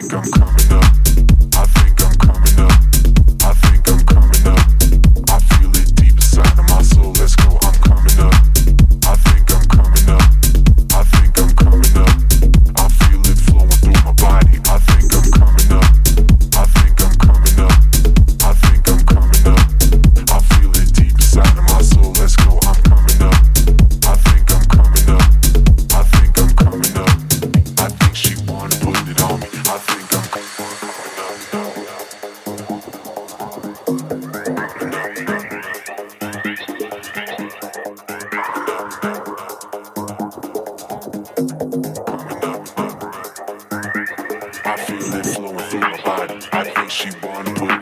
think I'm coming up.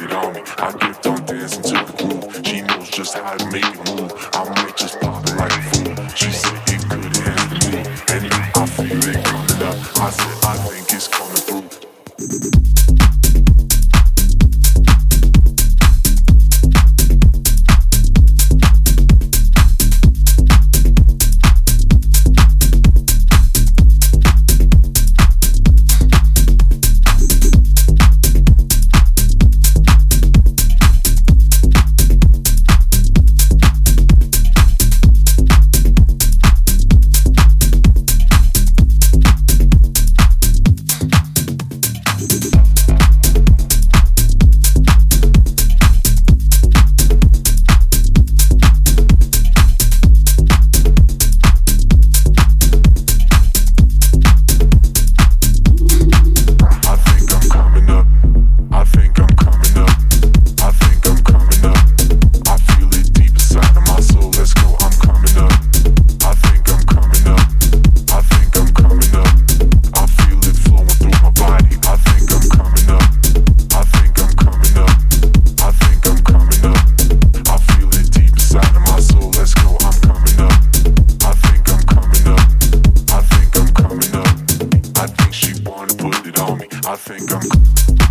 on me. I get done dancing to the groove. She knows just how to make it move. I might just pop it like a fool. She said it could happen to me, and I feel it coming up. I said. I think I'm.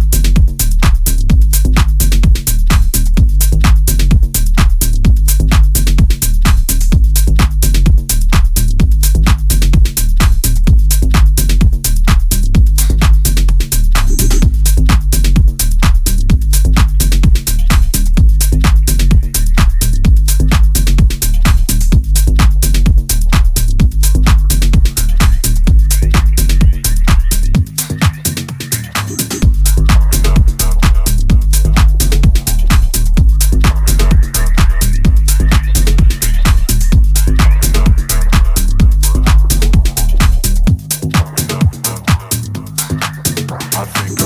nothing.